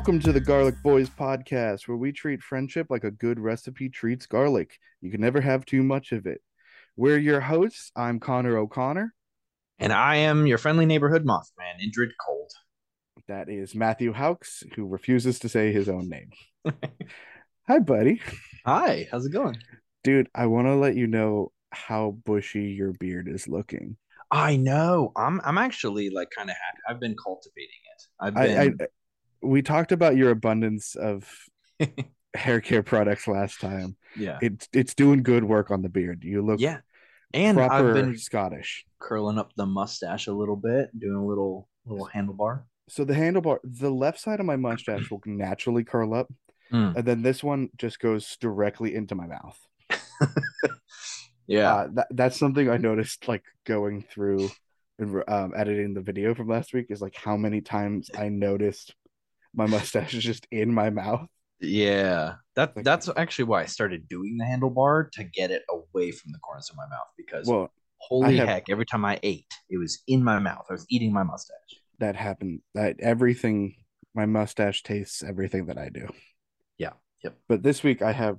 Welcome to the Garlic Boys podcast, where we treat friendship like a good recipe treats garlic. You can never have too much of it. We're your hosts. I'm Connor O'Connor. And I am your friendly neighborhood Mothman, Indrid Cold. That is Matthew Hawks, who refuses to say his own name. Hi, buddy. Hi, how's it going? Dude, I want to let you know how bushy your beard is looking. I know. I'm I'm actually like kind of happy. I've been cultivating it. I've I, been I we talked about your abundance of hair care products last time. yeah. It's it's doing good work on the beard. You look yeah. And proper I've been Scottish. curling up the mustache a little bit, doing a little little handlebar. So the handlebar, the left side of my mustache will naturally curl up, Mm. and then this one just goes directly into my mouth. Yeah. Uh, that, that's something I noticed like going through and um, editing the video from last week is like how many times I noticed my mustache is just in my mouth. yeah. That like- that's actually why I started doing the handlebar to get it away from the corners of my mouth because Well, holy have- heck, every time I ate, it was in my mouth. I was eating my mustache. that happened. That everything, my mustache tastes everything that I do. Yeah. Yep. But this week I have,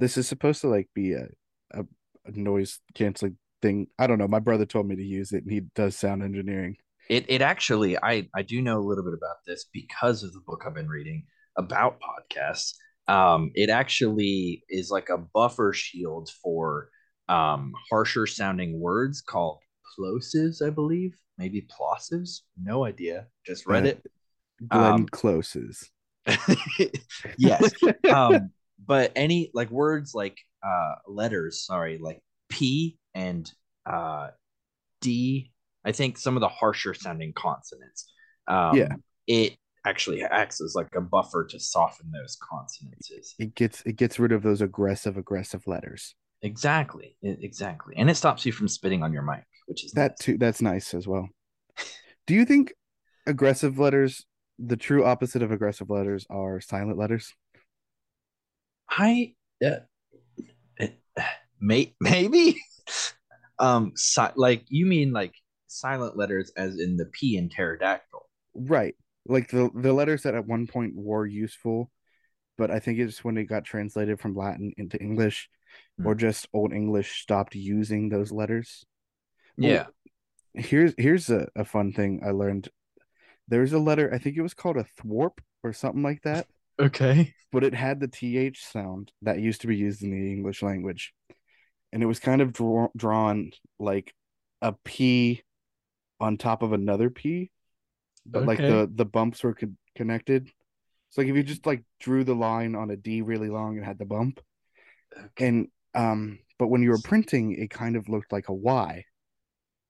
this is supposed to like be a, a, a noise canceling thing. I don't know. My brother told me to use it, and he does sound engineering. It it actually I I do know a little bit about this because of the book I've been reading about podcasts. Um, it actually is like a buffer shield for um harsher sounding words called plosives, I believe, maybe plosives. No idea. Just read it. Glenn Um, Close's. yes. um, but any like words like uh letters, sorry, like P and uh D, I think some of the harsher sounding consonants. Um Yeah. it actually acts as like a buffer to soften those consonances. It gets it gets rid of those aggressive aggressive letters. Exactly. Exactly. And it stops you from spitting on your mic, which is That nice. too. That's nice as well. Do you think aggressive letters, the true opposite of aggressive letters, are silent letters? I uh, may, maybe um si- like you mean like silent letters as in the P in pterodactyl. Right. Like the the letters that at one point were useful, but I think it's when it got translated from Latin into English, Hmm. or just Old English stopped using those letters. Well, Yeah. Here's here's a, a fun thing I learned. There's a letter, I think it was called a thwarp or something like that, Okay. but it had the th sound that used to be used in the English language, and it was kind of draw, drawn like a p on top of another p, but like the the bumps were con- connected. So like if you just like drew the line on a D really long and had the bump, Okay. and um, but when you were printing, it kind of looked like a Y,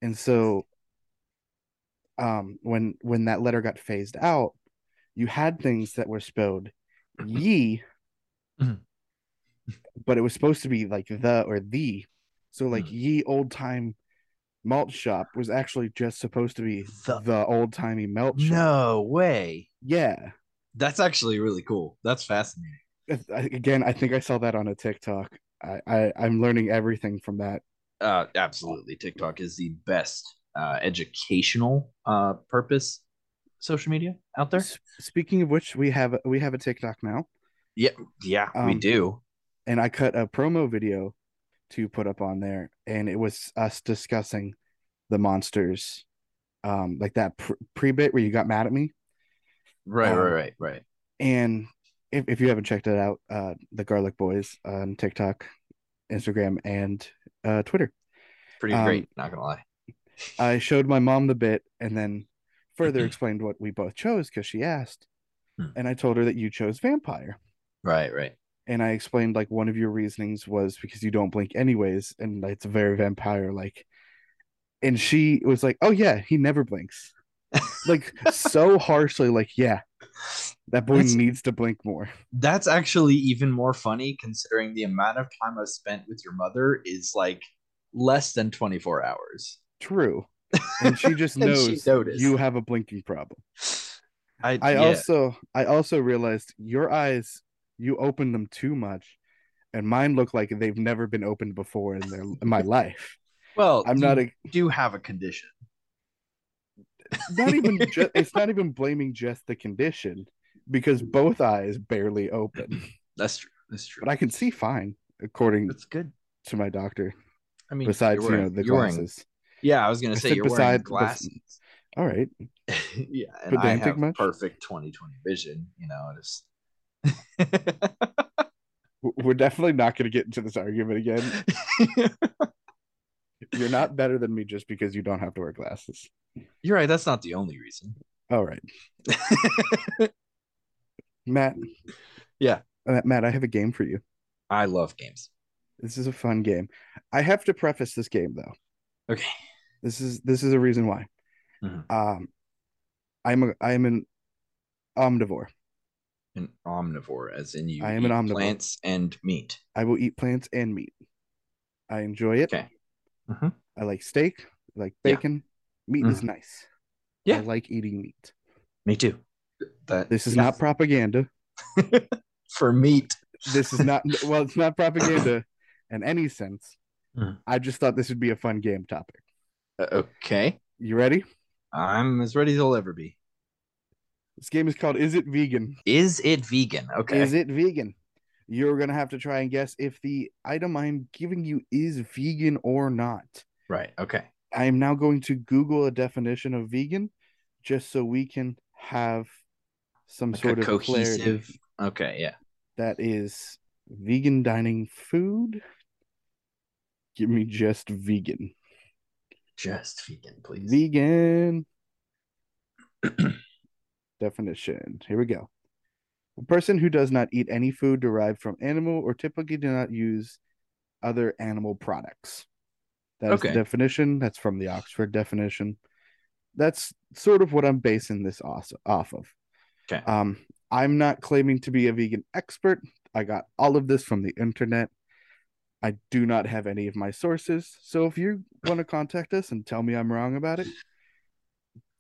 and so um, when when that letter got phased out, you had things that were spelled ye, but it was supposed to be like the or the. So like Mm. ye old time malt shop was actually just supposed to be The- the, old timey malt shop. No way. Yeah. That's actually really cool. That's fascinating. Again, I think I saw that on a TikTok. I, I I'm learning everything from that. Uh, absolutely. TikTok is the best uh, educational uh, purpose social media out there. Speaking of which, we have we have a TikTok now, Yeah, yeah, we Um, do. and I cut a promo video to put up on there, and it was us discussing the monsters, um, like that pr- pre bit where you got mad at me. Right, um, right, right, right. And if if you haven't checked it out, uh, the Garlic Boys on TikTok, Instagram, and uh, Twitter. Pretty um, great. Not gonna lie. I showed my mom the bit and then further explained what we both chose because she asked. Hmm. And I told her that you chose vampire. Right, right. And I explained like one of your reasonings was because you don't blink anyways, and it's very vampire like. And she was like, "Oh yeah, he never blinks." Like so harshly, like, "Yeah, that boy That's- needs to blink more." That's actually even more funny considering the amount of time I've spent with your mother is like less than 24 hours. True. And she just And knows noticed. you have a blinking problem. I, I yeah. also I also realized your eyes you open them too much, and mine look like they've never been opened before in their in my life. well, I'm you not a do have a condition. not even just it's not even blaming just the condition. because both eyes barely open, That's true. That's true. but I can see fine according That's good. to my doctor. I mean, Besides, you're you know, the you're wearing- glasses. yeah, I was gonna I say said you're beside- wearing bes- glasses. All right, yeah, and I have much? perfect 20/20 vision. You know, just W- we're definitely not going to get into this argument again. You're not better than me just because you don't have to wear glasses. You're right. That's not the only reason. All right, Matt. Yeah. Uh, Matt, I have a game for you. I love games. This is a fun game. I have to preface this game though. Okay. This is this is a reason why. Mhm. Um, I'm a I'm an omnivore. An omnivore, as in you I am an omnivore. plants and meat. I will eat plants and meat. I enjoy it. Okay. Mhm. I like steak. I like Yeah. bacon. Meat is nice. Yeah. I like eating meat. Me too. That This is yeah. not propaganda. for meat. This is not well, it's not propaganda in any sense. Mhm. I just thought this would be a fun game topic. Uh, okay. You ready? I'm as ready as I'll ever be. This game is called Is It Vegan? Is it vegan? Okay. Is it vegan? You're gonna have to try and guess if the item I'm giving you is vegan or not. right. Okay. I am now going to Google a definition of vegan just so we can have some Like sort of clarity. cohesive. Okay. Yeah. That is vegan dining food. Give me just vegan. Just vegan, please. Vegan definition. Here we go. A person who does not eat any food derived from animal or typically do not use other animal products. That's Okay. the definition. That's from the Oxford definition. That's sort of what I'm basing this off off of. Okay. Um, I'm not claiming to be a vegan expert. I got all of this from the internet. I do not have any of my sources. So if you want to contact us and tell me I'm wrong about it,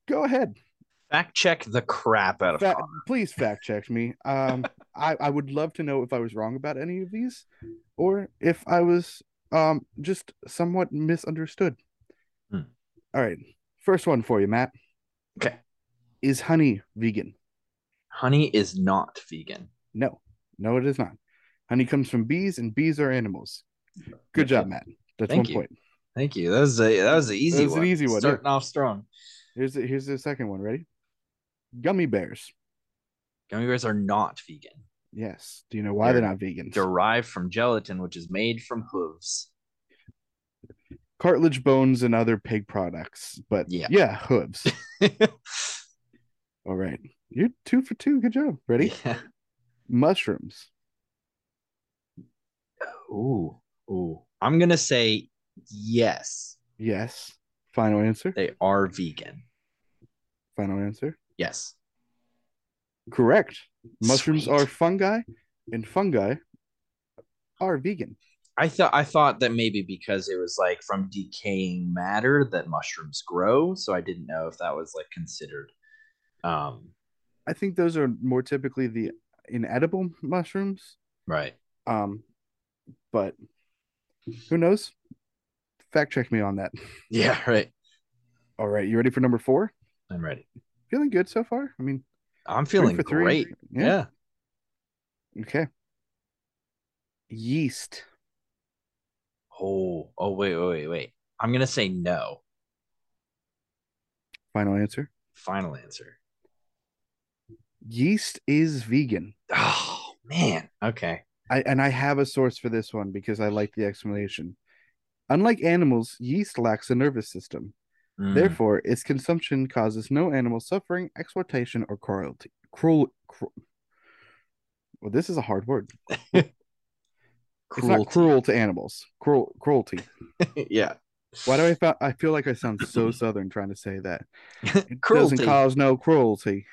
go ahead. Fact check the crap out of Fa- please fact check me. Um, I, I would love to know if I was wrong about any of these, or if I was um just somewhat misunderstood. Hmm. All right, first one for you, Matt. Okay. Is honey vegan? Honey is not vegan. No, no, it is not. Honey comes from bees, and bees are animals. Good job, Matt. That's Thank one you. point. Thank you. That was a that was an easy was an one. easy one, yeah. Starting off strong. Here's the, here's the second one. Ready? Gummy bears. Gummy bears are not vegan. Yes. Do you know why they're, They're not vegan? Derived from gelatin, which is made from hooves. Cartilage, bones, and other pig products. But Yeah. yeah, hooves. All right. You're two for two. Good job. Ready? Yeah. Mushrooms. Ooh. Ooh. I'm gonna say yes. Yes. Final answer. They are vegan. Final answer. Yes. Correct. Mushrooms Sweet. are fungi, and fungi are vegan. I thought I thought that maybe because it was like from decaying matter that mushrooms grow, so I didn't know if that was like considered. Um, I think those are more typically the inedible mushrooms. right. Um, but who knows? Fact check me on that. Yeah, right. All right, you ready for number four? I'm ready. Feeling good so far? I mean, I'm feeling great. Yeah. Okay. Yeast. Oh, oh, wait, wait, wait, wait. I'm gonna say no. Final answer. Final answer. Yeast is vegan. Oh man. Okay. I and I have a source for this one because I like the explanation. Unlike animals, yeast lacks a nervous system. Mm, Therefore, its consumption causes no animal suffering, exploitation, or cruelty. Cruel, cru- Well, this is a hard word. It's not cruel to animals. Cruel, cruelty. yeah. Why do I feel? I feel like I sound so southern trying to say that. It cruelty. doesn't cause no cruelty.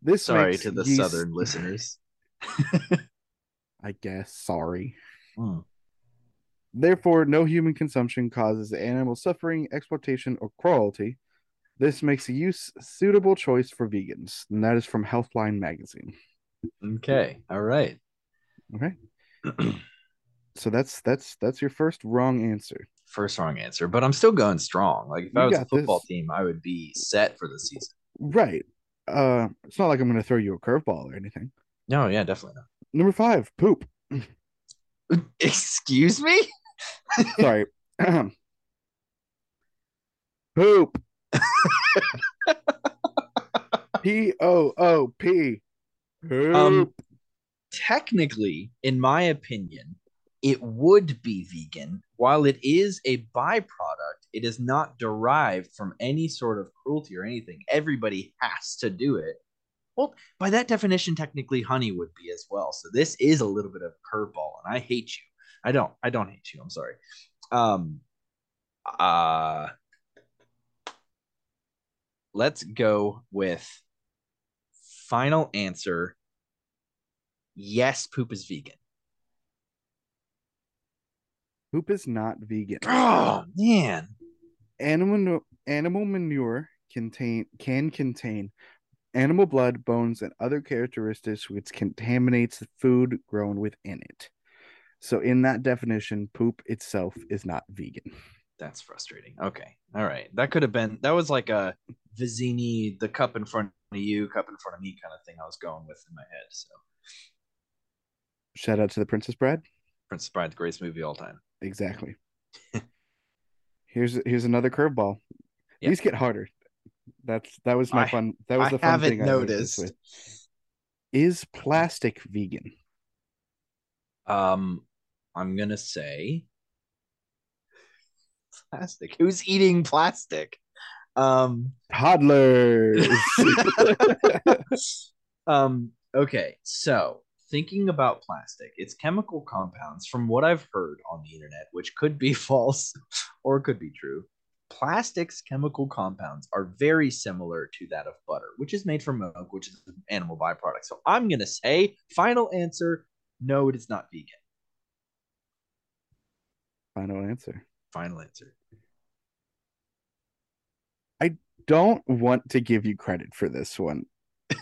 This Sorry to the yeast- southern listeners. I guess. Sorry. Mm, Therefore, no human consumption causes animal suffering, exploitation, or cruelty. This makes a use suitable choice for vegans, and that is from Healthline magazine. Okay. All right. Okay, so that's that's that's your first wrong answer. First wrong answer, but I'm still going strong. Like if I was a football this. team, I would be set for the season. Right. uh, it's not like I'm going to throw you a curveball or anything. No, yeah, definitely not. Number five, poop. Excuse me? Sorry. poop. P O O P. Poop. Um, technically, in my opinion, it would be vegan. While it is a byproduct, it is not derived from any sort of cruelty or anything. Everybody has to do it. Well, by that definition, technically, honey would be as well. So this is a little bit of curveball, and I hate you. I don't. I don't hate you. I'm sorry. Um. Uh. Let's go with final answer. Yes, poop is vegan. poop is not vegan. Oh man. Animal animal manure contain can contain animal blood, bones, and other characteristics which contaminates the food grown within it. So, in that definition, poop itself is not vegan. That's frustrating. Okay. All right. That could have been that was like a Vizzini, the cup in front of you, cup in front of me kind of thing I was going with in my head. So Shout out to the Princess Bride. Princess Bride, the greatest movie of all time. Exactly. here's here's another curveball. Yep. These get harder. That's that was my I- fun. That was I the fun haven't thing I noticed. Is plastic vegan? Um, I'm gonna say plastic. Who's eating plastic? Um Toddlers. um, okay, so thinking about plastic, its chemical compounds, from what I've heard on the internet, which could be false or could be true, plastic's chemical compounds are very similar to that of butter, which is made from milk, which is an animal byproduct. So I'm going to say, final answer no, it is not vegan. Final answer. Final answer. I don't want to give you credit for this one,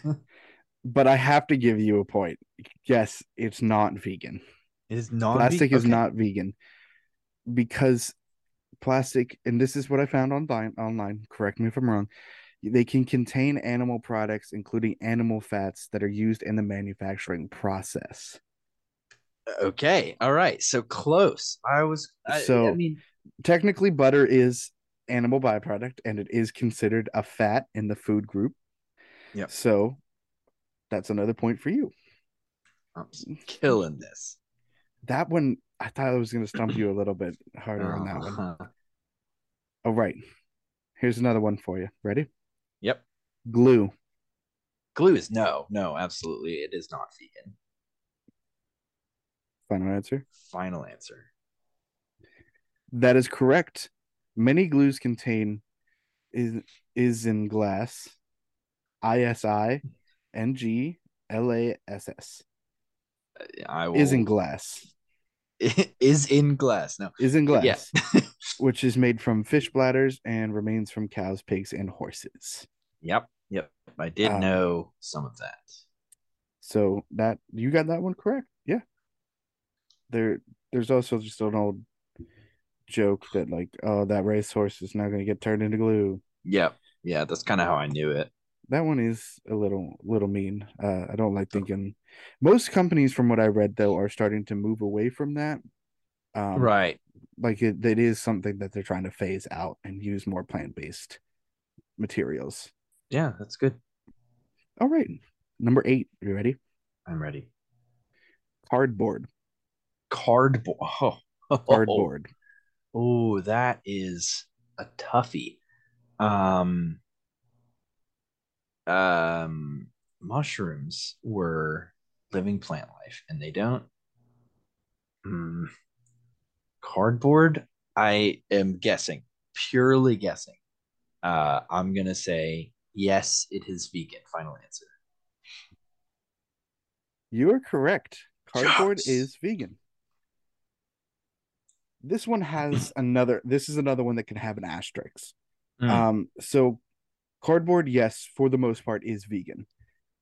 but I have to give you a point. Yes, it's not vegan. It is not plastic is okay. not vegan because plastic and this is what i found online online correct me if i'm wrong they can contain animal products including animal fats that are used in the manufacturing process okay. All right. So close. I was. I, So- I mean, technically butter is animal byproduct and it is considered a fat in the food group Yeah. so that's another point for you I'm killing this. that one i thought i was going to stump you a little bit harder on that one Uh-huh. all right here's another one for you ready Yep. glue Glue is no, no, absolutely. It is not vegan. Final answer Final answer. That is correct. Many glues contain is isinglass, ISI, NG, LASS. I will. Isinglass. isinglass. No. Isinglass, Yeah. which is made from fish bladders and remains from cows, pigs, and horses. yep. Yep. I did Um, know some of that. So that you got that one correct. Yeah. There there's also just an old joke that like, oh, that racehorse is now gonna get turned into glue. Yep. Yeah, that's kind of how I knew it. that one is a little little mean. Uh, I don't like thinking. Most companies, from what I read, though, are starting to move away from that. Um, right. Like it, it is something that they're trying to phase out and use more plant based materials. Yeah, that's good. All right, number eight. Are You ready? I'm ready. Cardboard. Cardboard. Oh. Cardboard. Oh, that is a toughie. Um, um, mushrooms were living plant life, and they don't. Hmm. cardboard. I am guessing, purely guessing. Uh, I'm gonna say yes. It is vegan. Final answer. You are correct. Cardboard Yes! is vegan. This one has another. This is another one that can have an asterisk. Mm. Um, so cardboard, yes, for the most part, is vegan.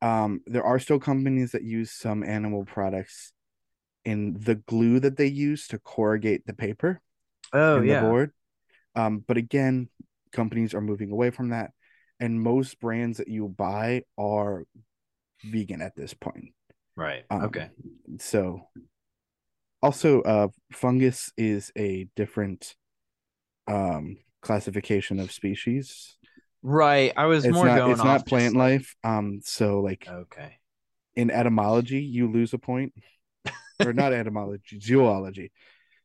Um, there are still companies that use some animal products in the glue that they use to corrugate the paper Oh in yeah. the board. Um, but again, companies are moving away from that. and most brands that you buy are vegan at this point. Right. Um, okay. So, also, uh, fungus is a different um classification of species. Right. I was It's more not going it's not plant like- life. Um, so like Okay. in etymology, you lose a point, or not etymology, zoology.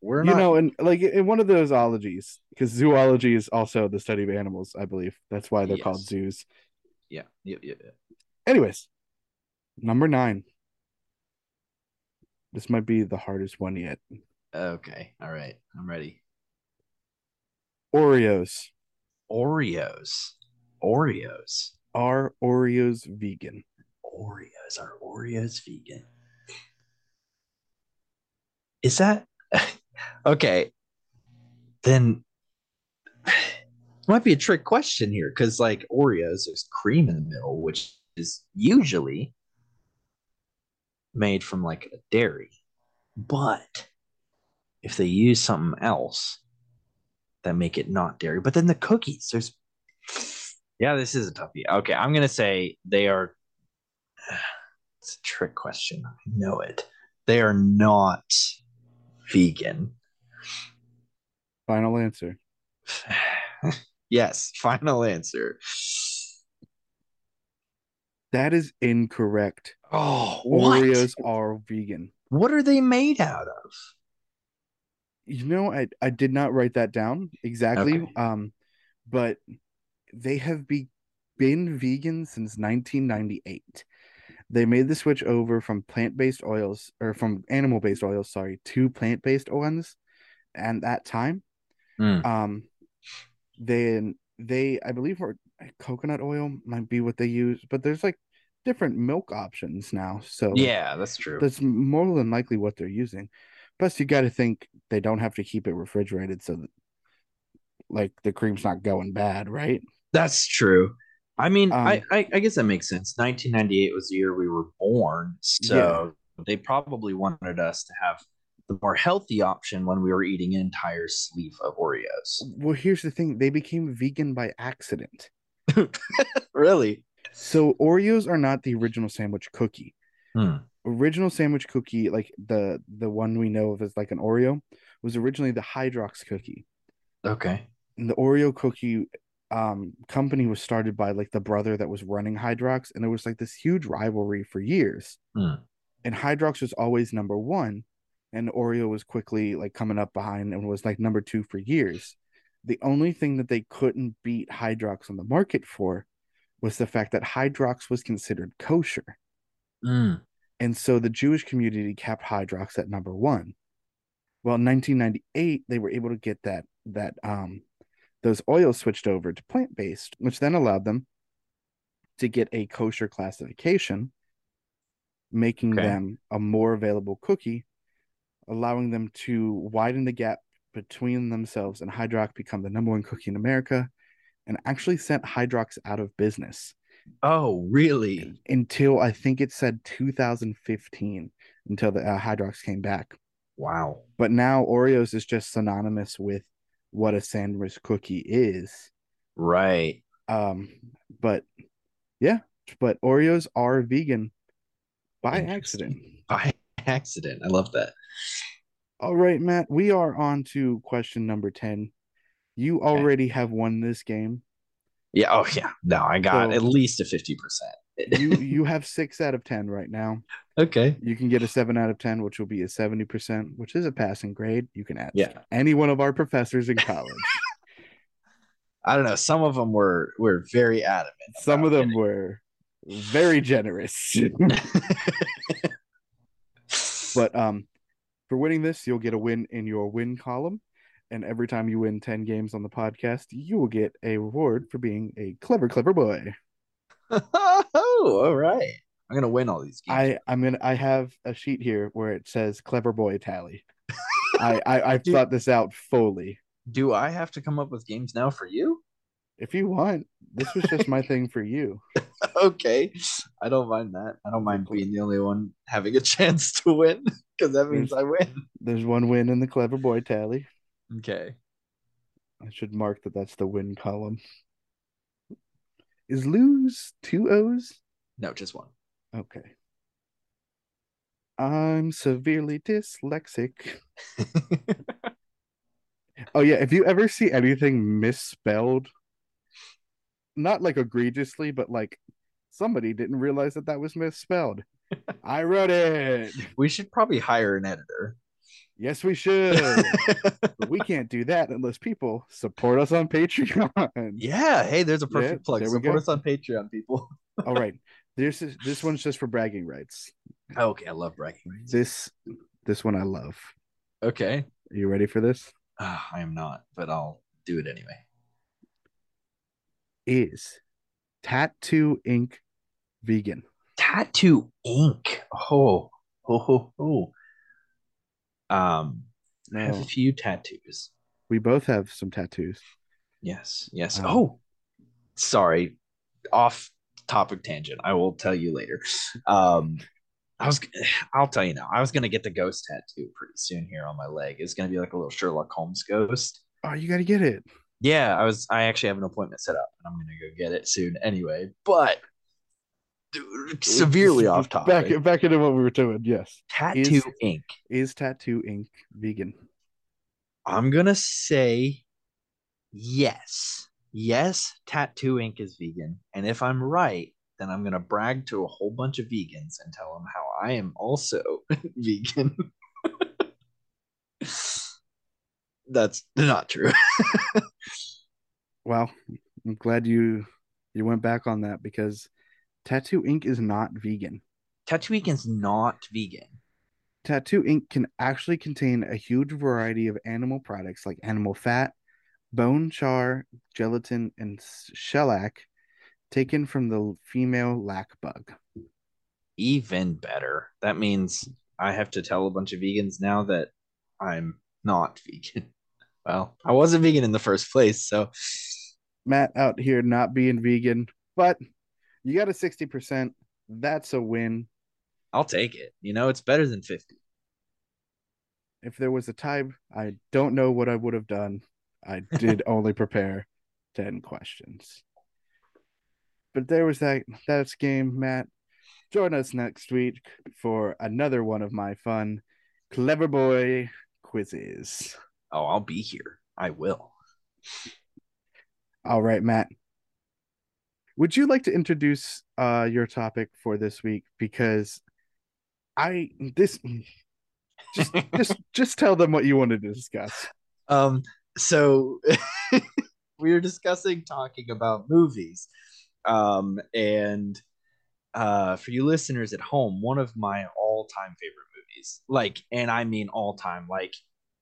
We're you not know, and like in one of those ologies, because zoology is also the study of animals, I believe. That's why they're called zoos. Yeah. Yep. Yep. yep. Anyways, number nine. This might be the hardest one yet. Okay. All right. I'm ready. Oreos. Oreos. Oreos. Are Oreos vegan? Oreos. Are Oreos vegan? Is that okay? Then might be a trick question here because, like, Oreos, there's cream in the middle, which is usually made from like a dairy. But if they use something else that make it not dairy, but then the cookies, there's yeah, this is a toughie. Okay, I'm gonna say they are. It's a trick question. I know it. They are not vegan. Final answer. yes, final answer. That is incorrect. Oh, what? Oreos are vegan. What are they made out of? You know, I I did not write that down exactly. Okay. Um, but they have be, been vegan since 1998. They made the switch over from plant-based oils or from animal-based oils, sorry, to plant-based ones. And that time, Mm. um, then they, I believe, were coconut oil might be what they use, but there's like different milk options now. So Yeah, that's true. that's more than likely what they're using. Plus, you got to think they don't have to keep it refrigerated so that, like, the cream's not going bad, right? That's true. I mean, Um, I, I I guess that makes sense. 1998 was the year we were born, so they probably wanted us to have the more healthy option when we were eating an entire sleeve of Oreos. Well, here's the thing they became vegan by accident. really? So, Oreos are not the original sandwich cookie. Hmm. Original sandwich cookie, like the the one we know of as like an Oreo, was originally the Hydrox cookie. Okay. And the Oreo cookie um company was started by like the brother that was running Hydrox, and there was like this huge rivalry for years. Hmm. And Hydrox was always number one, and Oreo was quickly like coming up behind and was like number two for years. The only thing that they couldn't beat Hydrox on the market for was the fact that Hydrox was considered kosher. Mm. And so the Jewish community kept Hydrox at number one. Well, in 1998, they were able to get that that um those oils switched over to plant based, which then allowed them to get a kosher classification, making Okay. them a more available cookie, allowing them to widen the gap between themselves and Hydrox become the number one cookie in America, and actually sent Hydrox out of business Oh, really? until I think it said 2015 until the uh, Hydrox came back. Wow. But now Oreos is just synonymous with what a sandwich cookie is. Right. Um, but yeah, but Oreos are vegan by accident. By accident. I love that. All right, Matt, we are on to question number 10. You already have won this game. Yeah. Oh, yeah. No, I got So- at least a 50%. You you have 6 out of 10 right now. okay. You can get a 7 out of 10, which will be a 70%, which is a passing grade. You can ask Yeah. any one of our professors in college. I don't know. Some of them were were very adamant. Some of them were very generous. but um for winning this, you'll get a win in your win column. And every time you win 10 games on the podcast, you will get a reward for being a clever, clever boy. oh, all right. I'm gonna win all these games. I, I'm gonna I have a sheet here where it says clever boy tally. I, I I've Dude. thought this out fully. Do I have to come up with games now for you? If you want, this was just my thing for you. okay. I don't mind that. I don't mind being the only one having a chance to win because that means I win. There's one win in the clever boy tally. Okay. I should mark that that's the win column. Is lose two O's? No, just one. Okay. I'm severely dyslexic. oh yeah, if you ever see anything misspelled, not like egregiously, but like somebody didn't realize that that was misspelled. I wrote it. We should probably hire an editor. Yes, we should. but we can't do that unless people support us on Patreon. Yeah. Hey, there's a perfect Yeah, plug. Support go. us on Patreon, people. All right. This is this one's just for bragging rights. Okay, I love bragging rights. This this one I love. Okay. Are you ready for this? Ah, I am not, but I'll do it anyway. Is Tattoo Ink vegan? Tattoo ink. Oh, oh, oh, oh. Um, I have a few tattoos. We both have some tattoos. Yes, yes. Um, oh, sorry. Off topic tangent. I will tell you later. Um, I was. I'll tell you now. I was gonna get the ghost tattoo pretty soon here on my leg. It's gonna be like a little Sherlock Holmes ghost. Oh, you got to get it. Yeah, I was. I actually have an appointment set up, and I'm gonna go get it soon anyway. But severely off topic. Back back into what we were doing. Yes. Tattoo Is- ink. Is Tattoo Ink vegan? I'm gonna say yes. Yes, tattoo ink is vegan. And if I'm right, then I'm gonna brag to a whole bunch of vegans and tell them how I am also vegan. That's not true. Well, I'm glad you you went back on that because Tattoo Ink is not vegan. tattoo ink is not vegan. Tattoo ink can actually contain a huge variety of animal products like animal fat, bone char, gelatin, and shellac taken from the female lac bug. Even better. That means I have to tell a bunch of vegans now that I'm not vegan. Well, I wasn't vegan in the first place, so Matt out here not being vegan, but you got a 60%. That's a win. I'll take it. You know, it's better than 50. If there was a time, I don't know what I would have done. I did only prepare 10 questions. But there was that that's game, Matt. Join us next week for another one of my fun clever boy quizzes. Oh, I'll be here. I will. All right, Matt. Would you like to introduce uh your topic for this week because I this just just just tell them what you wanted to discuss. Um, so we were discussing talking about movies. Um, and uh for you listeners at home, one of my all-time favorite movies. Like, and I mean all-time, like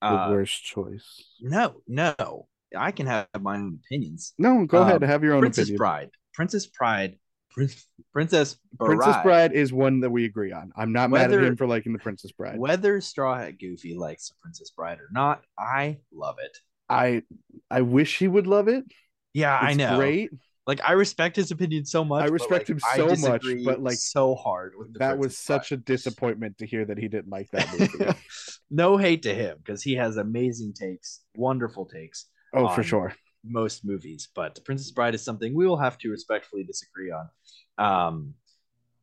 The uh worst choice. no, no. I can have my own opinions. No, go um, ahead. Have your own Princess opinion. Bride. Princess Pride. Prin- Princess Bride. Princess Bride is one that we agree on. I'm not mad at him for liking the Princess Bride. Whether Straw Hat Goofy likes the Princess Bride or not, I love it. I I wish he would love it. Yeah, I know. Great. Like I respect his opinion so much. I respect like, him so much, but, like, so hard with the That was such Bride. a disappointment to hear that he didn't like that movie. no hate to him because he has amazing takes, wonderful takes, oh, for sure. Most movies. But The Princess Bride is something we will have to respectfully disagree on. Um,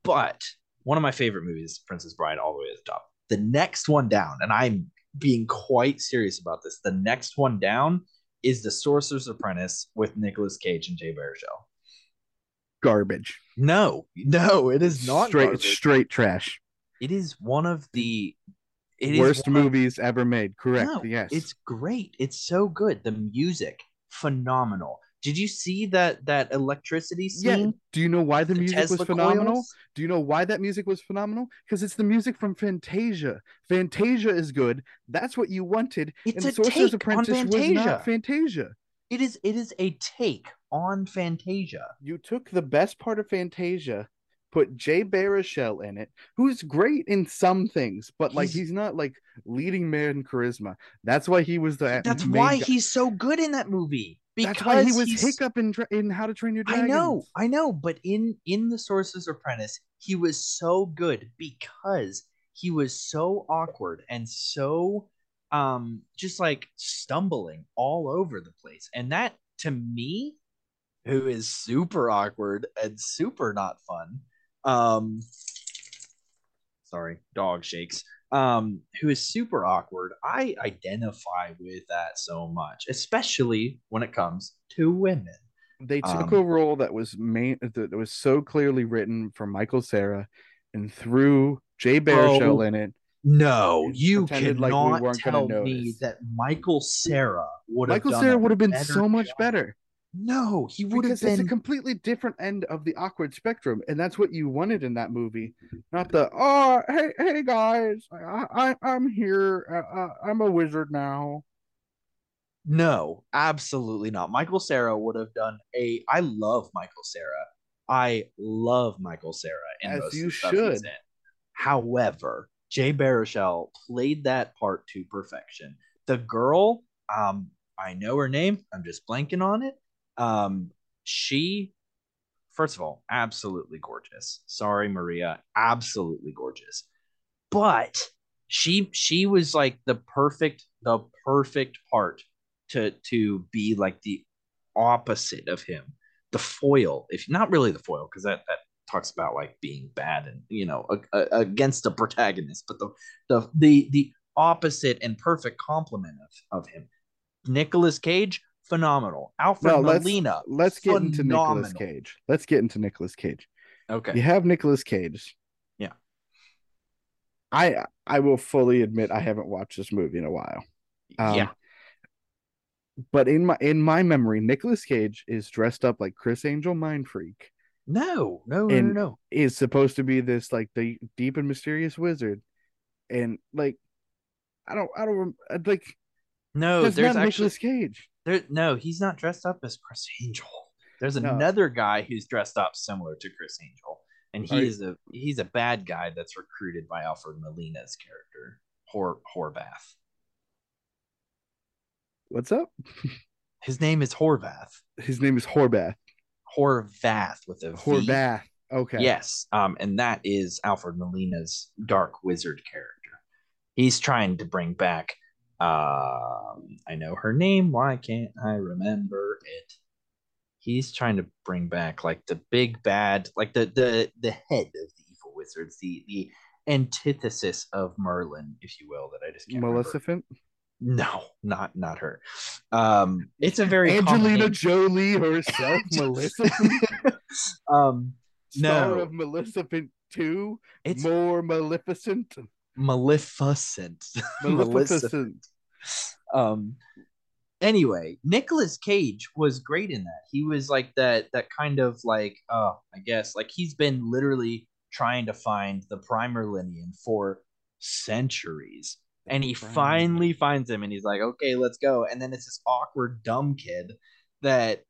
but one of my favorite movies, Princess Bride, all the way to the top. The next one down, and I'm being quite serious about this. The next one down is The Sorcerer's Apprentice with Nicolas Cage and Jay Baruchel. Garbage. No, no, it is not straight garbage. straight trash. It is one of the it is Worst one of- movies ever made. Correct. No, yes. it's great. It's so good. The music, phenomenal. Did you see that that electricity scene? yeah. Do you know why the, music was phenomenal? coils? Do you know why that music was phenomenal? Because it's the music from Fantasia. Fantasia is good. That's what you wanted. It's and a Sorcerer's take on Apprentice was Fantasia. not Fantasia. It is it is a take on Fantasia. You took the best part of Fantasia, put Jay Baruchel in it, who's great in some things, but like He's- he's not like leading man charisma. That's why he was the That's why guy. he's so good in that movie. Because That's why he was he's- Hiccup in in How to Train Your Dragon. I know, I know, but in in the Sorcerer's Apprentice, he was so good because he was so awkward and so um just like stumbling all over the place. And that to me who is super awkward and super not fun. Um, sorry, dog shakes. Um, who is super awkward. I identify with that so much, especially when it comes to women. They took um, a role that was main that was so clearly written for Michael Cera and threw Jay Baruchel oh, in it. No, you cannot like we tell me that Michael Cera would Michael Cera would have been so much job. better. No, he would have been it's a completely different end of the awkward spectrum, and that's what you wanted in that movie. Not the oh hey hey guys, I, I am here, uh, uh, I'm a wizard now. No, absolutely not. Michael Cera would have done a. I love Michael Cera. I love Michael Cera. As you should. However, Jay Baruchel played that part to perfection. The girl, um, I know her name. I'm just blanking on it. Um, she, first of all, absolutely gorgeous. Sorry, Maria, absolutely gorgeous. But she she was like the perfect the perfect part to to be like the opposite of him the foil if not really the foil because that that talks about like being bad and you know a, a, against the protagonist but the the the the opposite and perfect complement of, of him Nicolas Cage phenomenal Alfred no, Molina let's, let's get phenomenal. into Nicolas Cage let's get into Nicolas Cage okay you have Nicolas Cage yeah I I will fully admit I haven't watched this movie in a while um, yeah but in my in my memory, Nicolas Cage is dressed up like Criss Angel Mind Freak. No, no, no, no. Is supposed to be this like the deep and mysterious wizard, and like, I don't, I don't like. No, there's actually Nicolas Cage. There, no, he's not dressed up as Criss Angel. There's no. another guy who's dressed up similar to Criss Angel, and he Are is a he's a bad guy that's recruited by Alfred Molina's character, Hor Horvath. What's up? His name is Horvath. His name is Horvath. Horvath with a Horvath. Okay. Yes. Um, and that is Alfred Molina's dark wizard character. He's trying to bring back um I know her name. Why can't I remember it? He's trying to bring back like the big bad, like the the the head of the evil wizards, the the antithesis of Merlin, if you will, that I just can't Maleficent. Remember. No, not not her. Um, it's a very Angelina Jolie herself, Melissa. um, Star no, of Maleficent two. It's more Maleficent. Maleficent. Maleficent. um. Anyway, Nicolas Cage was great in that. He was like that that kind of like uh I guess like he's been literally trying to find the Prime Merlinian for centuries and he finally finds him and he's like okay let's go and then it's this awkward dumb kid that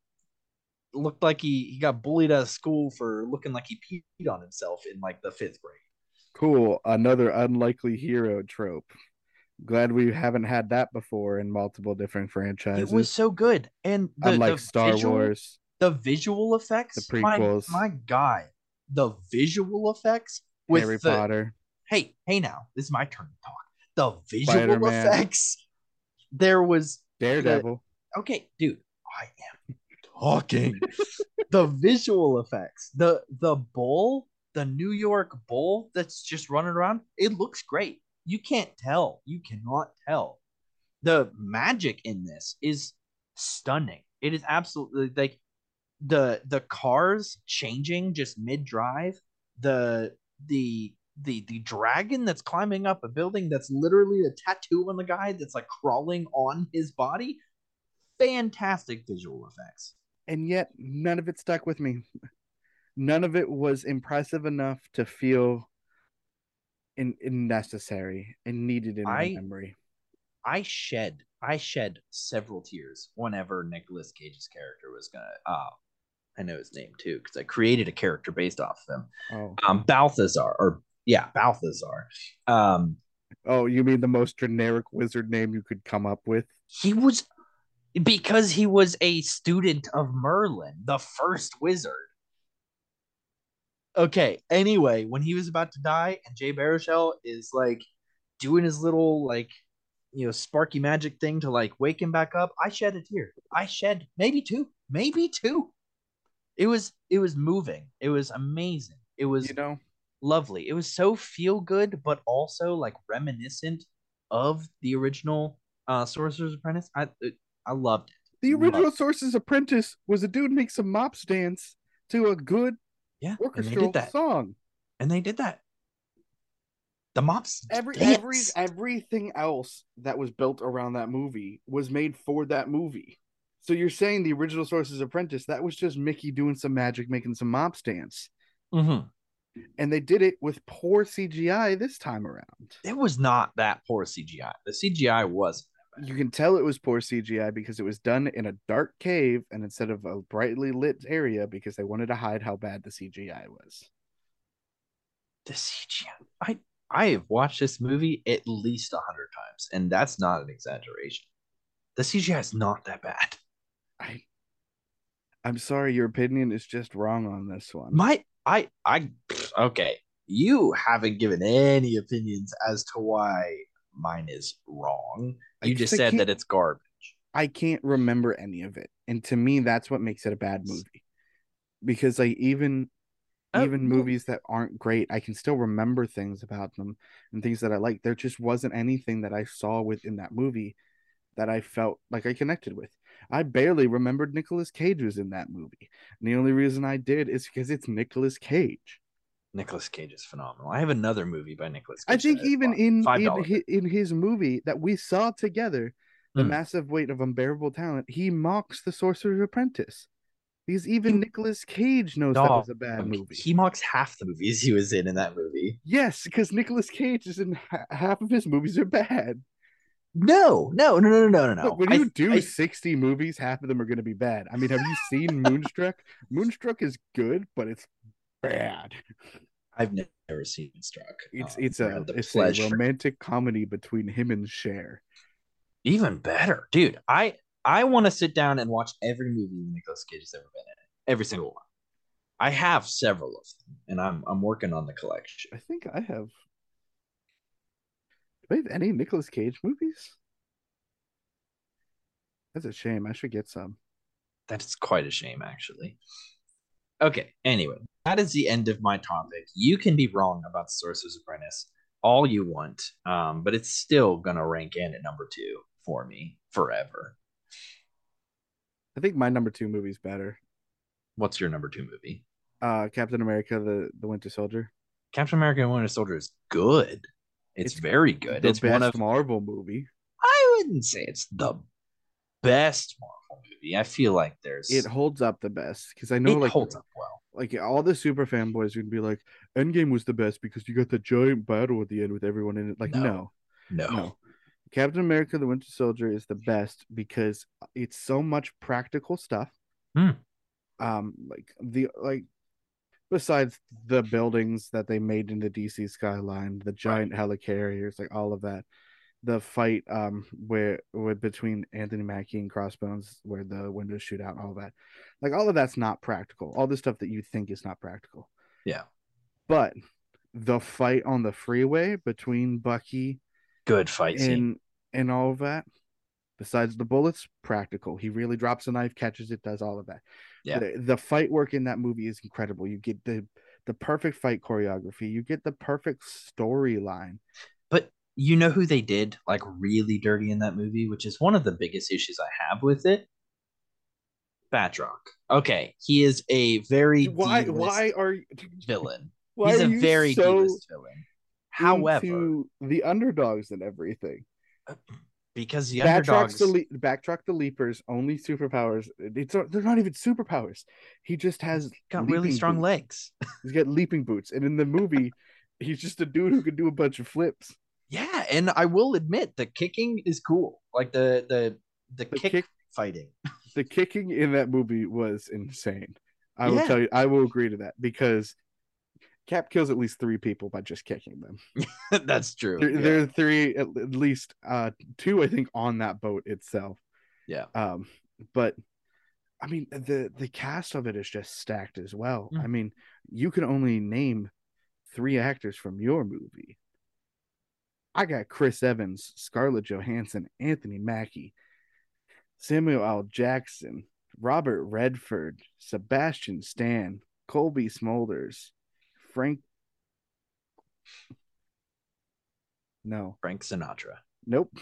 looked like he, he got bullied out of school for looking like he peed on himself in like the fifth grade cool another unlikely hero trope glad we haven't had that before in multiple different franchises it was so good and the, unlike the star visual, wars the visual effects the prequels my, my god the visual effects with harry the, potter hey hey now this is my turn to talk the visual Spider-Man. effects. There was Daredevil. The, okay, dude, I am talking. the visual effects, the the bull, the New York bull that's just running around, it looks great. You can't tell. You cannot tell. The magic in this is stunning. It is absolutely like the the cars changing just mid drive, the the the the dragon that's climbing up a building that's literally a tattoo on the guy that's like crawling on his body fantastic visual effects and yet none of it stuck with me none of it was impressive enough to feel in, in necessary and needed in my memory i shed i shed several tears whenever Nicolas Cage's character was gonna uh I know his name too because I created a character based off of him. Oh. Um, Balthazar or yeah, Balthazar. Um, oh, you mean the most generic wizard name you could come up with? He was because he was a student of Merlin, the first wizard. Okay, anyway, when he was about to die and Jay Baruchel is like doing his little like you know sparky magic thing to like wake him back up, I shed a tear. I shed maybe two, maybe two. It was it was moving. It was amazing. It was You know, lovely. It was so feel good, but also like reminiscent of the original uh Sorcerer's Apprentice. I I loved it. the original it. Sorcerer's Apprentice was a dude make some mops dance to a good Yeah, and they orchestral did that, song. and they did that. The mops Every every everything else that was built around that movie was made for that movie. So you're saying the original Sorcerer's Apprentice that was just Mickey doing some magic, making some mops dance, Mhm. and they did it with poor CGI this time around. It was not that poor CGI. The CGI was You can tell it was poor CGI because it was done in a dark cave and instead of a brightly lit area because they wanted to hide how bad the CGI was. the CGI. I I have watched this movie at least a hundred times, and that's not an exaggeration. The CGI is not that bad. I I'm sorry, your opinion is just wrong on this one. My I I okay. You haven't given any opinions as to why mine is wrong. You just- said that it's garbage. I can't remember any of it. And to me, that's what makes it a bad movie. Because like even Oh, even well- movies that aren't great, I can still remember things about them and things that I like. There just wasn't anything that I saw within that movie that I felt like I connected with. I barely remembered Nicolas Cage was in that movie. And the only reason I did is because it's Nicolas Cage. Nicolas Cage is phenomenal. I have another movie by Nicolas Cage. I think even in in, dollars. in his movie that we saw together, The Hmm. Massive Weight of Unbearable Talent, he mocks The Sorcerer's Apprentice. Because even He- Nicolas Cage knows that was a bad movie. He mocks half the movies he was in in that movie. Yes, because Nicolas Cage is in ha- half of his movies are bad. No, no, no, no, no, no, no. When I- you do I- 60 movies, half of them are going to be bad. I mean, have you seen Moonstruck? Moonstruck is good, but it's bad. I've never seen Struck. It's Um, it's a it's a romantic comedy between him and Cher. even better, dude. I I want to sit down and watch every movie Nicolas Cage has ever been in, every single one. I have several of them, and I'm I'm working on the collection. I think I have. Do I have any Nicolas Cage movies? That's a shame. I should get some. That's quite a shame, actually. Okay, anyway, that is the end of my topic. You can be wrong about Sorcerer's Apprentice all you want, um, but it's still gonna rank in at number two for me forever. I think my number two movie's better. What's your number two movie? Uh, Captain America: the the Winter Soldier. Captain America: and Winter Soldier is good. It's, It's very good. The it's one of Marvel movie. I wouldn't say it's the best Marvel movie. I feel like there's It holds up the best because I know it like holds up well. Like all the super fanboys are gonna be like, Endgame was the best because you got the giant battle at the end with everyone in it. Like, No. no, No, no. Captain America: The Winter Soldier is the best because it's so much practical stuff. Hmm. Um, like the like, besides the buildings that they made in the DC skyline, the giant helicarriers, like all of that. The fight, um, where where between Anthony Mackie and Crossbones, where the windows shoot out, all that, like all of that's not practical. All the stuff that you think is not practical. Yeah. But the fight on the freeway between Bucky good fight scene. and and all of that besides the bullets practical he really drops a knife catches it does all of that Yeah. the, the fight work in that movie is incredible you get the the perfect fight choreography you get the perfect storyline you know who they did like really dirty in that movie, which is one of the biggest issues I have with it. Batroc. Okay, he is a very why why are you villain. why He's are a you very so villain. However, the underdogs and everything because the Batroc's underdogs, the le- Batroc the leapers only superpowers it's they're not even superpowers he just has got really strong boots. legs. He's got leaping boots, and in the movie, he's just a dude who can do a bunch of flips. Yeah, and I will admit the kicking is cool. Like the the the, The kick, kick- fighting. The kicking in that movie was insane. I will Yeah. tell you, I will agree to that because Cap kills at least three people by just kicking them. That's true. There, yeah. there are three, at at least uh, two, I think, on that boat itself. Yeah. Um, but I mean, the the cast of it is just stacked as well. Mm. I mean, you can only name three actors from your movie. I got Chris Evans, Scarlett Johansson, Anthony Mackie, Samuel L. Jackson, Robert Redford, Sebastian Stan, Cobie Smulders, Frank. No. Frank Sinatra. Nope.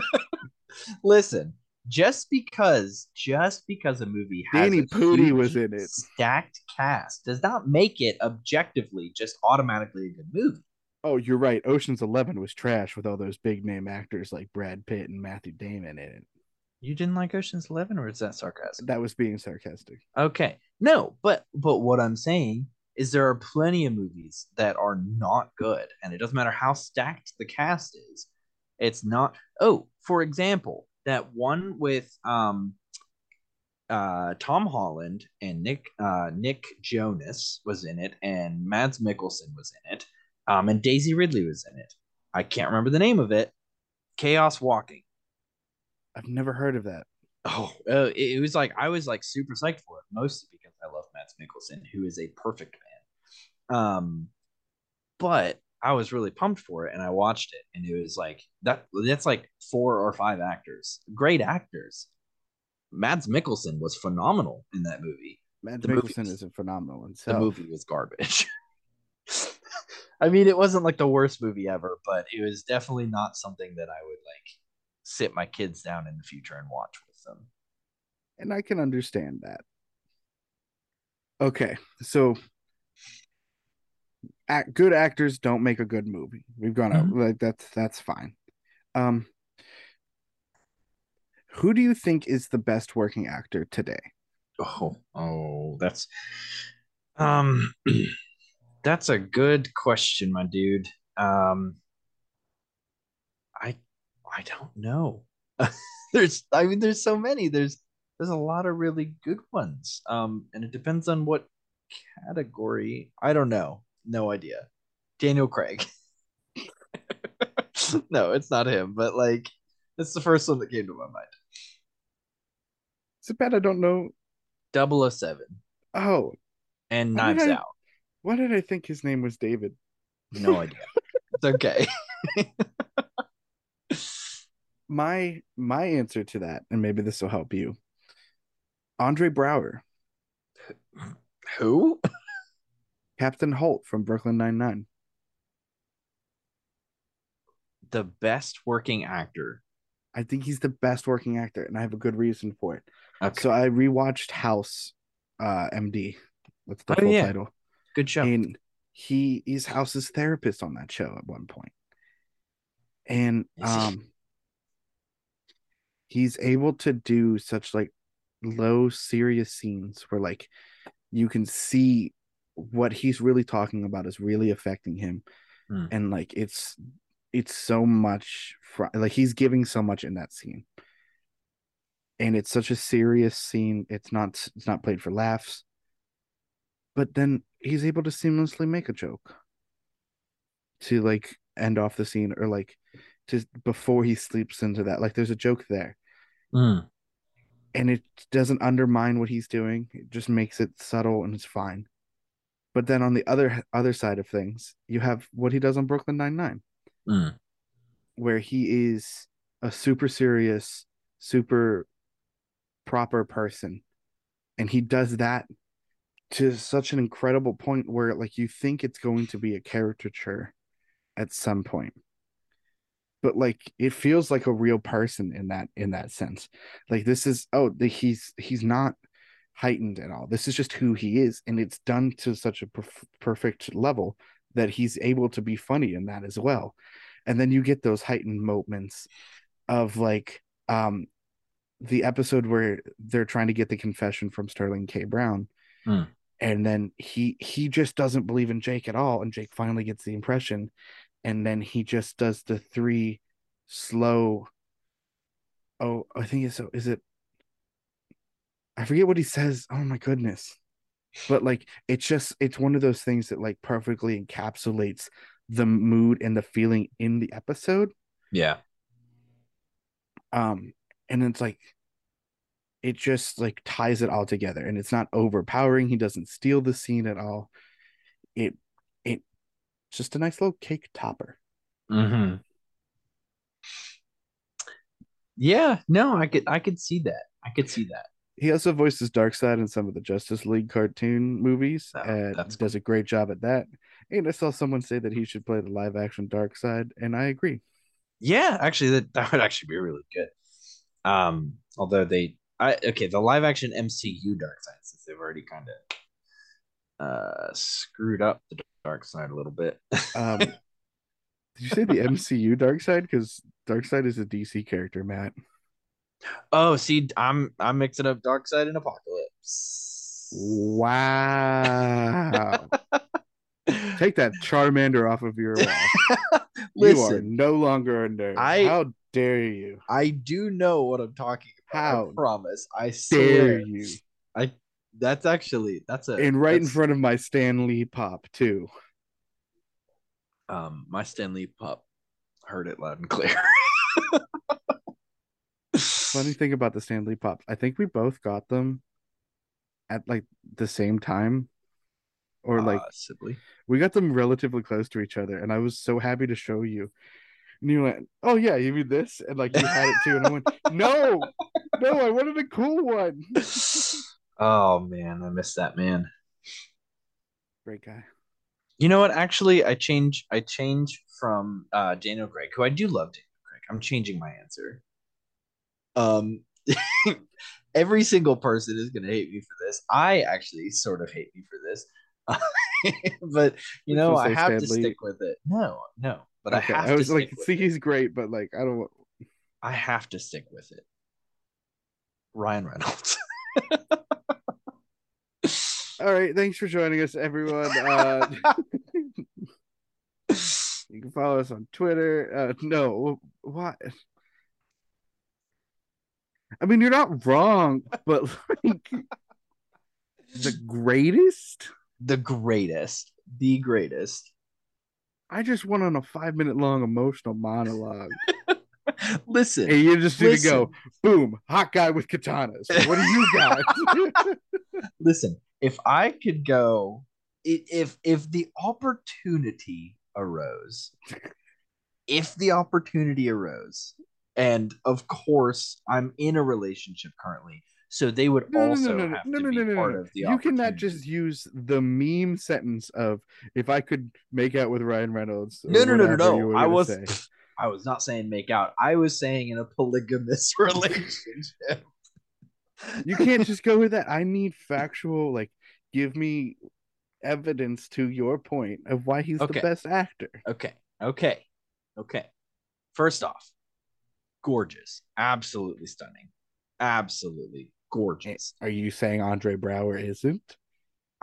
Listen, just because just because a movie has Danny a Pudi was in it. stacked cast does not make it objectively just automatically a good movie. Oh, you're right. Ocean's Eleven was trash with all those big name actors like Brad Pitt and Matthew Damon in it. You didn't like Ocean's Eleven, or is that sarcasm? That was being sarcastic. Okay, no, but but what I'm saying is there are plenty of movies that are not good, and it doesn't matter how stacked the cast is. It's not. Oh, for example, that one with um uh Tom Holland and Nick uh Nick Jonas was in it and Mads Mikkelsen was in it. Um and Daisy Ridley was in it. I can't remember the name of it. Chaos Walking. I've never heard of that. Oh, uh, it, it was like I was like super psyched for it, mostly because I love Mads Mikkelsen, who is a perfect man. Um, but I was really pumped for it, and I watched it, and it was like that. That's like four or five actors, great actors. Mads Mikkelsen was phenomenal in that movie. Matt The movie was- is a phenomenal So. The movie was garbage. I mean, it wasn't like the worst movie ever, but it was definitely not something that I would like sit my kids down in the future and watch with them. and I can understand that. Okay, so act, good actors don't make a good movie. We've gone out like that's that's fine. Um, who do you think is the best working actor today? Oh, oh, that's um that's a good question, my dude. Um I I don't know. there's I mean there's so many. There's there's a lot of really good ones. Um and it depends on what category. I don't know. No idea. Daniel Craig. no, it's not him, but like it's the first one that came to my mind. Is it bad I don't know? 007 Oh, and Knives I- Out. Why did I think his name was David? No idea. it's okay. My my answer to that, and maybe this will help you. Andre Braugher, Who? Captain Holt from Brooklyn Nine Nine. The best working actor. I think he's the best working actor, and I have a good reason for it. Okay. So I rewatched House, uh, MD. That's the Oh, full yeah. title. Good show. And he is House's therapist on that show at one point. And um he's able to do such like low serious scenes where like you can see what he's really talking about is really affecting him. Hmm. And like it's it's so much fr- like he's giving so much in that scene. And it's such a serious scene. It's not it's not played for laughs but then he's able to seamlessly make a joke. To like end off the scene or like to before he sleeps into that like there's a joke there. Mm. and it doesn't undermine what he's doing. It just makes it subtle and it's fine. But then on the other other side of things you have what he does on Brooklyn 99 Mm. where he is a super serious super proper person. And he does that to such an incredible point where like you think it's going to be a caricature at some point. But like it feels like a real person in that in that sense. Like this is oh the, he's he's not heightened at all. This is just who he is and it's done to such a perf- perfect level that he's able to be funny in that as well. And then you get those heightened moments of like um the episode where they're trying to get the confession from Sterling K. Brown Hmm. and then he he just doesn't believe in Jake at all and Jake finally gets the impression and then he just does the three slow oh I think it's so is it I forget what he says oh my goodness but like it's just it's one of those things that like perfectly encapsulates the mood and the feeling in the episode Yeah. um and it's like it just like ties it all together and it's not overpowering he doesn't steal the scene at all it it just a nice little cake topper Mm-hmm. Yeah. No, I could I could see that. I could see that. He also voices Darkseid in some of the Justice League cartoon movies Oh, and does a great job at that. And I saw someone say that he should play the live action Darkseid, and I agree. Yeah, actually, that, that would actually be really good. Um, although they, I okay, the live action MCU Darkseid, since they've already kind of uh screwed up the Darkseid a little bit. Um, did you say the MCU Darkseid? Because Darkseid is a DC character, Matt. oh, see, I'm I'm mixing up Darkseid and Apocalypse. Wow. Take that Charmander off of your wall. you are no longer a nerd. I- How dare you? I do know what I'm talking about. How I promise. I Dare swear. you? I that's actually that's a And right in front of my Stan Lee pop, too. um my Stan Lee pop heard it loud and clear. Funny thing about the Stan Lee pops, I think we both got them at like the same time. Or like Possibly. we got them relatively close to each other, and I was so happy to show you. And you went, "Oh yeah, you mean this?" And like you had it too, and I went, "No, no, I wanted a cool one." oh man, I miss that man. Great guy. You know what? Actually, I change. I change from uh, Daniel Craig, who I do love. Daniel Craig. I'm changing my answer. Um, every single person is gonna hate me for this. I actually sort of hate me for this, but you know I have Stan to stick with it. No, no, but okay, I have I was like, see, he's great, but like, I don't. I have to stick with it. Ryan Reynolds. All right, thanks for joining us, everyone. Uh, you can follow us on Twitter. Uh, no, what? I mean, you're not wrong, but like the greatest. the greatest, the greatest. I just went on a five minute long emotional monologue. Listen, And you just need to go, boom, hot guy with katanas. What do you got? listen. If I could go, if if the opportunity arose, if the opportunity arose, and of course I'm in a relationship currently, so they would No, also no, no, have no, to no, be no, no, part no. of the. Opportunity. You cannot just use the meme sentence of if I could make out with Ryan Reynolds. No, no, no, no, no. I was. I was not saying make out. I was saying in a polygamous relationship. You can't just go with that. I need factual, like, give me evidence to your point of why he's Okay. the best actor. Okay. Okay. Okay. First off, gorgeous. Absolutely stunning. Absolutely gorgeous. Are you saying Andre Braugher isn't?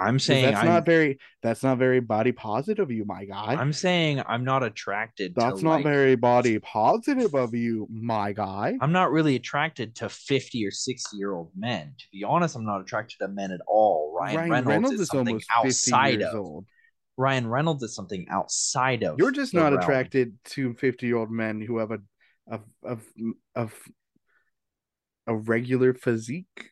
I'm saying that's I'm, not very that's not very body positive of you, my guy. I'm saying I'm not attracted that's not like, very body positive of you, my guy. I'm not really attracted to 50 or 60 year old men. To be honest, I'm not attracted to men at all. Ryan, Reynolds, is, something almost outside 50 years of. old. Ryan Reynolds is something outside of. You're just not realm. attracted to 50 year old men who have a of of of a regular physique.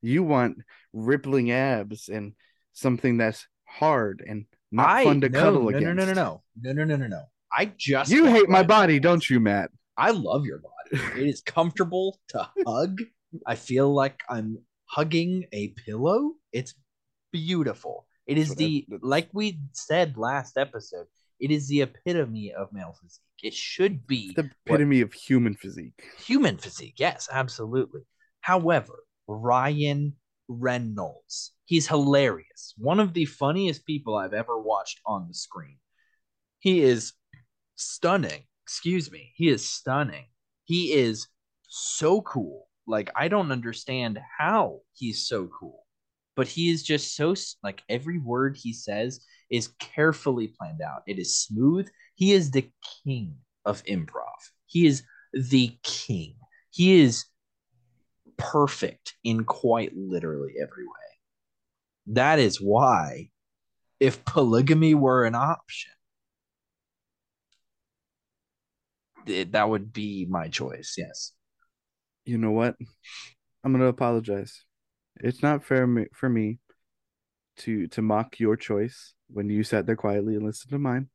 You want rippling abs and something that's hard and not I, fun to no, cuddle no, against. No, no, no, no, no, no, no, no, no. I just You hate my body, don't you, Matt? I love your body. It is comfortable to hug. I feel like I'm hugging a pillow. It's beautiful. It is the like we said last episode. It is the epitome of male physique. It should be The epitome of human physique. human physique. Yes, absolutely. However, Ryan Reynolds, he's hilarious. One of the funniest people I've ever watched on the screen. He is stunning. Excuse me. He is stunning. He is so cool. Like I don't understand how he's so cool. But he is just so like every word he says is carefully planned out. It is smooth. He is the king of improv. He is the king. He is perfect in quite literally every way. That is why, if polygamy were an option, th- that would be my choice. Yes. You know what? I'm gonna apologize. It's not fair me, for me to to mock your choice when you sat there quietly and listened to mine.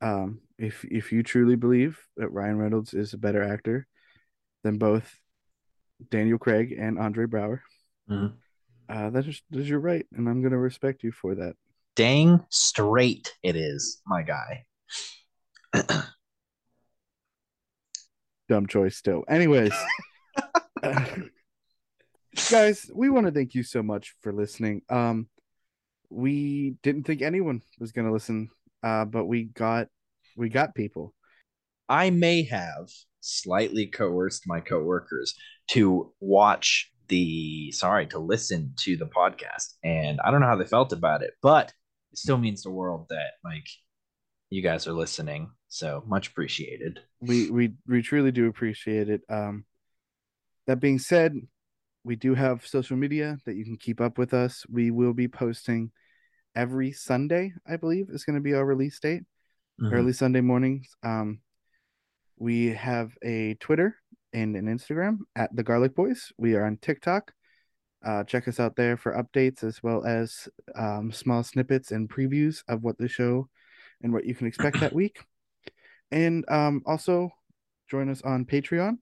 Um, if if you truly believe that Ryan Reynolds is a better actor than both Daniel Craig and Andre Braugher, Mhm. Uh, that is that is your right, and I'm gonna respect you for that. Dang straight it is, my guy. Dumb choice, still. Anyways, uh, guys, we want to thank you so much for listening. Um, we didn't think anyone was gonna listen, uh, but we got we got people. I may have slightly coerced my coworkers to watch the sorry to listen to the podcast and i don't know how they felt about it but it still means the world that like you guys are listening so much appreciated We we we truly do appreciate it. Um, that being said, we do have social media that you can keep up with us. We will be posting every Sunday, I believe, is going to be our release date. Mhm. Early Sunday mornings. Um, we have a Twitter and an Instagram at the Garlic Boys. We are on TikTok. Uh, check us out there for updates as well as um, small snippets and previews of what the show and what you can expect that week. And um, also join us on Patreon.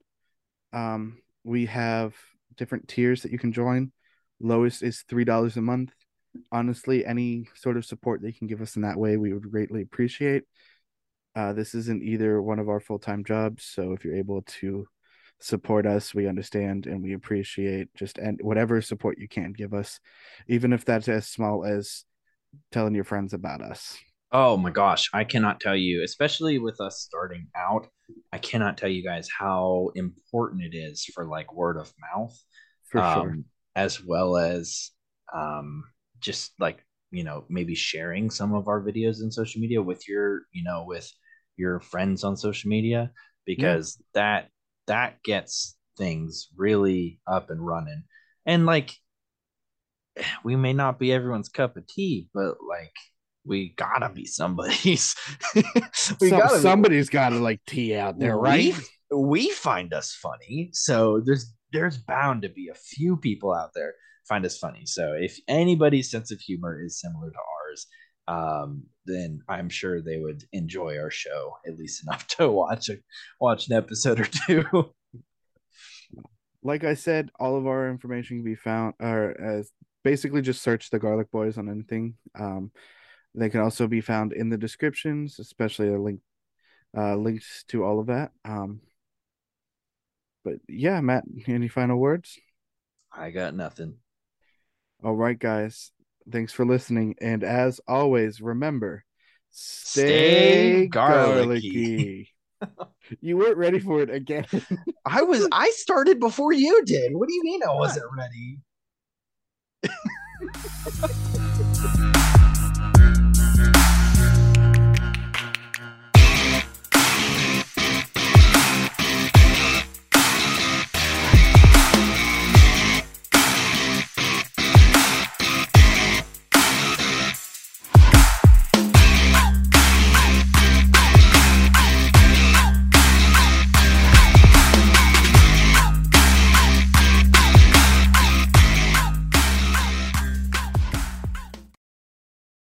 Um, we have different tiers that you can join. Lowest is three dollars a month. Honestly, any sort of support that you can give us in that way, we would greatly appreciate. Uh, this isn't either one of our full time jobs, so if you're able to support us, we understand and we appreciate just and whatever support you can give us, even if that's as small as telling your friends about us. oh my gosh i cannot tell you especially with us starting out i cannot tell you guys how important it is for like word of mouth For um, sure. as well as um, just like you know maybe sharing some of our videos in social media with your you know with your friends on social media because that that gets things really up and running. And like we may not be everyone's cup of tea but like we gotta be somebody's. We Some- gotta be- somebody's got to like tee out there, right? we, we find us funny. So there's there's bound to be a few people out there find us funny. So if anybody's sense of humor is similar to ours um, then i'm sure they would enjoy our show at least enough to watch a watch an episode or two like I said, all of our information can be found or as basically just search the Garlic Boys on anything. Um, they can also be found in the descriptions, especially a link uh links to all of that. Um, but yeah, Matt, any final words? i got nothing All right, guys. Thanks for listening. And as always, remember, Stay stay, garlicky. garlicky. you weren't ready for it again. i was i started before you did what do you mean i wasn't ready